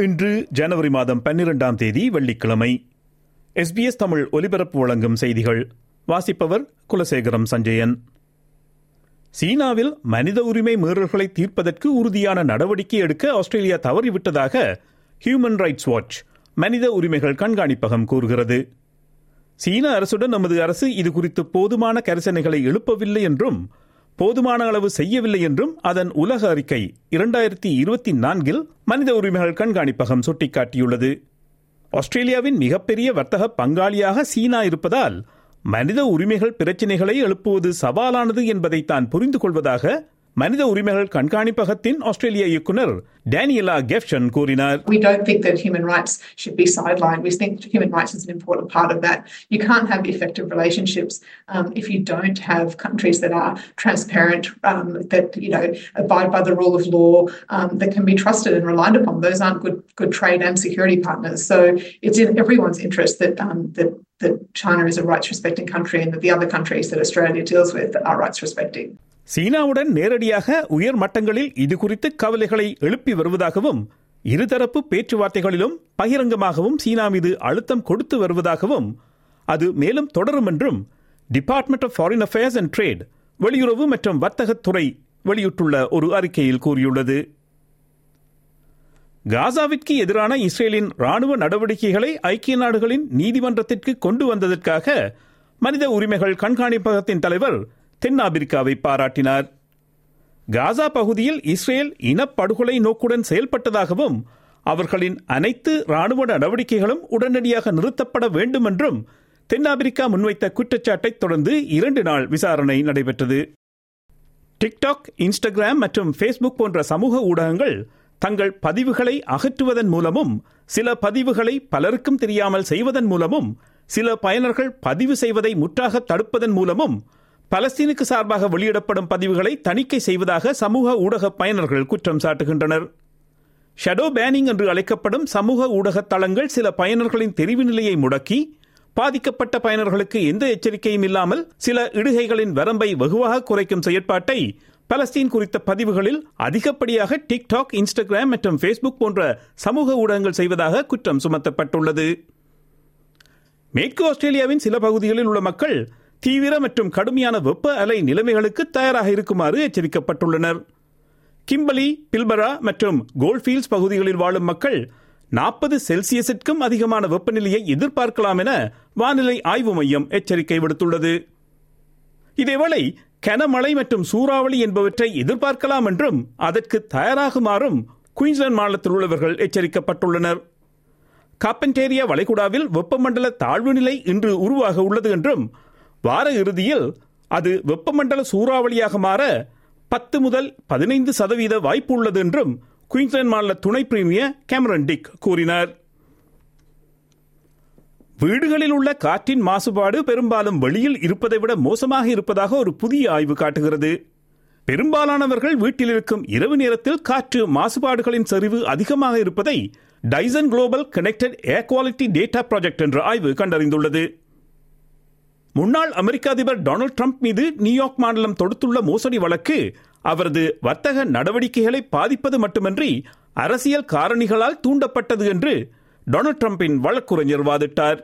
இன்று ஜனவரி மாதம் பன்னிரெண்டாம் தேதி வெள்ளிக்கிழமை. எஸ்பிஎஸ் தமிழ் ஒலிபரப்பு வழங்கும் செய்திகள். வாசிப்பவர் குலசேகரம் சஞ்சயன். சீனாவில் மனித உரிமை மீறல்களை தீர்ப்பதற்கு உறுதியான நடவடிக்கை எடுக்க ஆஸ்திரேலியா தவறிவிட்டதாக ஹியூமன் ரைட்ஸ் வாட்ச் மனித உரிமைகள் கண்காணிப்பகம் கூறுகிறது. சீன அரசுடன் நமது அரசு இது குறித்து போதுமான கரிசனைகளை எழுப்பவில்லை என்றும் போதுமான அளவு செய்யவில்லை என்றும் அதன் உலக அறிக்கை இரண்டாயிரத்தி இருபத்தி நான்கில் மனித உரிமைகள் கண்காணிப்பகம் சுட்டிக்காட்டியுள்ளது. ஆஸ்திரேலியாவின் மிகப்பெரிய வர்த்தக பங்காளியாக சீனா இருப்பதால் மனித உரிமைகள் பிரச்சினைகளை எழுப்புவது சவாலானது என்பதை தான் புரிந்து கொள்வதாக மனித உரிமைகள் கண்காணிப்பகத்தின் ஆஸ்திரேலிய இயக்குனர் டேனியலா கெஃப்ஷன் கூறினார் We don't think that human rights should be sidelined. We think human rights is an important part of that. You can't have effective relationships um, if you don't have countries that are transparent, um, that you know abide by the rule of law, um, that can be trusted and relied upon. Those aren't good good trade and security partners. So it's in everyone's interest that um, that that China is a rights respecting country and that the other countries that Australia deals with are rights respecting. சீனாவுடன் நேரடியாக உயர் மட்டங்களில் இது குறித்து கவலைகளை எழுப்பி வருவதாகவும் இருதரப்பு பேச்சுவார்த்தைகளிலும் பகிரங்கமாகவும் சீனா மீது அழுத்தம் கொடுத்து வருவதாகவும் அது மேலும் தொடரும் என்றும் department of foreign affairs and trade வெளியுறவு மற்றும் வர்த்தகத்துறை வெளியிட்டுள்ள ஒரு அறிக்கையில் கூறியுள்ளது. காசாவிற்கு எதிரான இஸ்ரேலின் ராணுவ நடவடிக்கைகளை ஐக்கிய நாடுகளின் நீதிமன்றத்திற்கு கொண்டு வந்ததற்காக மனித உரிமைகள் கண்காணிப்பகத்தின் தலைவர் தென்னாப்பிரிக்காவை பாராட்டினார். காசா பகுதியில் இஸ்ரேல் இனப்படுகொலை நோக்குடன் செயல்பட்டதாகவும் அவர்களின் அனைத்து ராணுவ நடவடிக்கைகளும் உடனடியாக நிறுத்தப்பட வேண்டும் என்றும் தென்னாப்பிரிக்கா முன்வைத்த குற்றச்சாட்டை தொடர்ந்து இரண்டு நாள் விசாரணை நடைபெற்றது. டிக்டாக் இன்ஸ்டாகிராம் மற்றும் ஃபேஸ்புக் போன்ற சமூக ஊடகங்கள் தங்கள் பதிவுகளை அகற்றுவதன் மூலமும் சில பதிவுகளை பலருக்கும் தெரியாமல் செய்வதன் மூலமும் சில பயனர்கள் பதிவு செய்வதை முற்றாக தடுப்பதன் மூலமும் பலஸ்தீனுக்கு சார்பாக வெளியிடப்படும் பதிவுகளை தணிக்கை செய்வதாக சமூக ஊடக பயனர்கள் குற்றம் சாட்டுகின்றனர். ஷடோ பேனிங் என்று அழைக்கப்படும் சமூக ஊடக தளங்கள் சில பயனர்களின் தெரிவு நிலையை முடக்கி பாதிக்கப்பட்ட பயனர்களுக்கு எந்த எச்சரிக்கையும் இல்லாமல் சில இடுகைகளின் வரம்பை வெகுவாக குறைக்கும் செயற்பாட்டை பலஸ்தீன் குறித்த பதிவுகளில் அதிகப்படியாக டிக்டாக் இன்ஸ்டாகிராம் மற்றும் ஃபேஸ்புக் போன்ற சமூக ஊடகங்கள் செய்வதாக குற்றம் சுமத்தப்பட்டுள்ளது. மேற்கு ஆஸ்திரேலியாவின் சில பகுதிகளில் உள்ள மக்கள் தீவிர மற்றும் கடுமையான வெப்ப அலை நிலைமைகளுக்கு தயாராக இருக்குமாறு எச்சரிக்கப்பட்டுள்ளனர். கிம்பலி பில்பரா மற்றும் கோல்ஃபீல்ட்ஸ் பகுதிகளில் வாழும் மக்கள் நாற்பது செல்சியஸிற்கும் அதிகமான வெப்பநிலையை எதிர்பார்க்கலாம் என வானிலை ஆய்வு மையம் எச்சரிக்கை விடுத்துள்ளது. இதேவேளை கனமழை மற்றும் சூறாவளி என்பவற்றை எதிர்பார்க்கலாம் என்றும் அதற்கு தயாராகுமாறும் குயின்ஸ்லாந்து மாநிலத்தில் உள்ளவர்கள் எச்சரிக்கப்பட்டுள்ளனர். காப்பன்டேரியா வளைகுடாவில் வெப்பமண்டல தாழ்வு நிலை இன்று உருவாக உள்ளது என்றும் வார இறுதியில் அது வெப்பமண்டல சூறாவளியாக மாற பத்து முதல் பதினைந்து சதவீத வாய்ப்பு உள்ளது என்றும் குயின்ஸ்லாந்து மாநில துணை பிரீமியர் கேமரன் டிக் கூறினார். வீடுகளில் உள்ள காற்றின் மாசுபாடு பெரும்பாலும் வெளியில் இருப்பதை விட மோசமாக இருப்பதாக ஒரு புதிய ஆய்வு காட்டுகிறது. பெரும்பாலானவர்கள் வீட்டில் இருக்கும் இரவு நேரத்தில் காற்று மாசுபாடுகளின் செறிவு அதிகமாக இருப்பதை Dyson global connected air quality data project என்ற ஆய்வு கண்டறிந்துள்ளது. முன்னாள் அமெரிக்க அதிபர் டொனால்டு ட்ரம்ப் மீது நியூயார்க் மாநிலம் தொடுத்துள்ள மோசடி வழக்கு அவரது வர்த்தக நடவடிக்கைகளை பாதிப்பது மட்டுமன்றி அரசியல் காரணிகளால் தூண்டப்பட்டது என்று டொனால்ட் ட்ரம்பின் வழக்குரைஞர் வாதிட்டார்.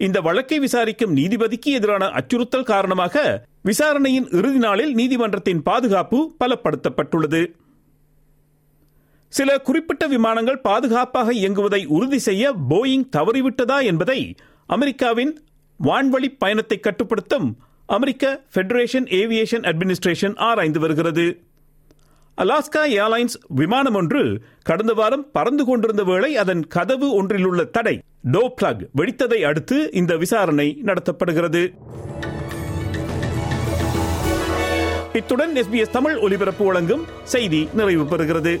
இந்த வழக்கை விசாரிக்கும் நீதிபதிக்கு எதிரான அச்சுறுத்தல் காரணமாக விசாரணையின் இறுதி நாளில் நீதிமன்றத்தின் பாதுகாப்பு பலப்படுத்தப்பட்டுள்ளது. சில குறிப்பிட்ட விமானங்கள் பாதுகாப்பாக இயங்குவதை உறுதி செய்ய போயிங் தவறிவிட்டதா என்பதை அமெரிக்காவின் வான்வழி பயணத்தை கட்டுப்படுத்தும் அமெரிக்க ஃபெடரேஷன் ஏவியேஷன் அட்மினிஸ்ட்ரேஷன் ஆராய்ந்து வருகிறது. அலாஸ்கா ஏர்லைன்ஸ் விமானம் ஒன்று கடந்த வாரம் பறந்து கொண்டிருந்த வேளை அதன் கதவு ஒன்றில் உள்ள தடை டோ பிளக் வெடித்ததை அடுத்து இந்த விசாரணை நடத்தப்படுகிறது. இத்துடன் எஸ்பிஎஸ் தமிழ் ஒலிபரப்பு வழங்கும் செய்தி நிறைவு பெறுகிறது.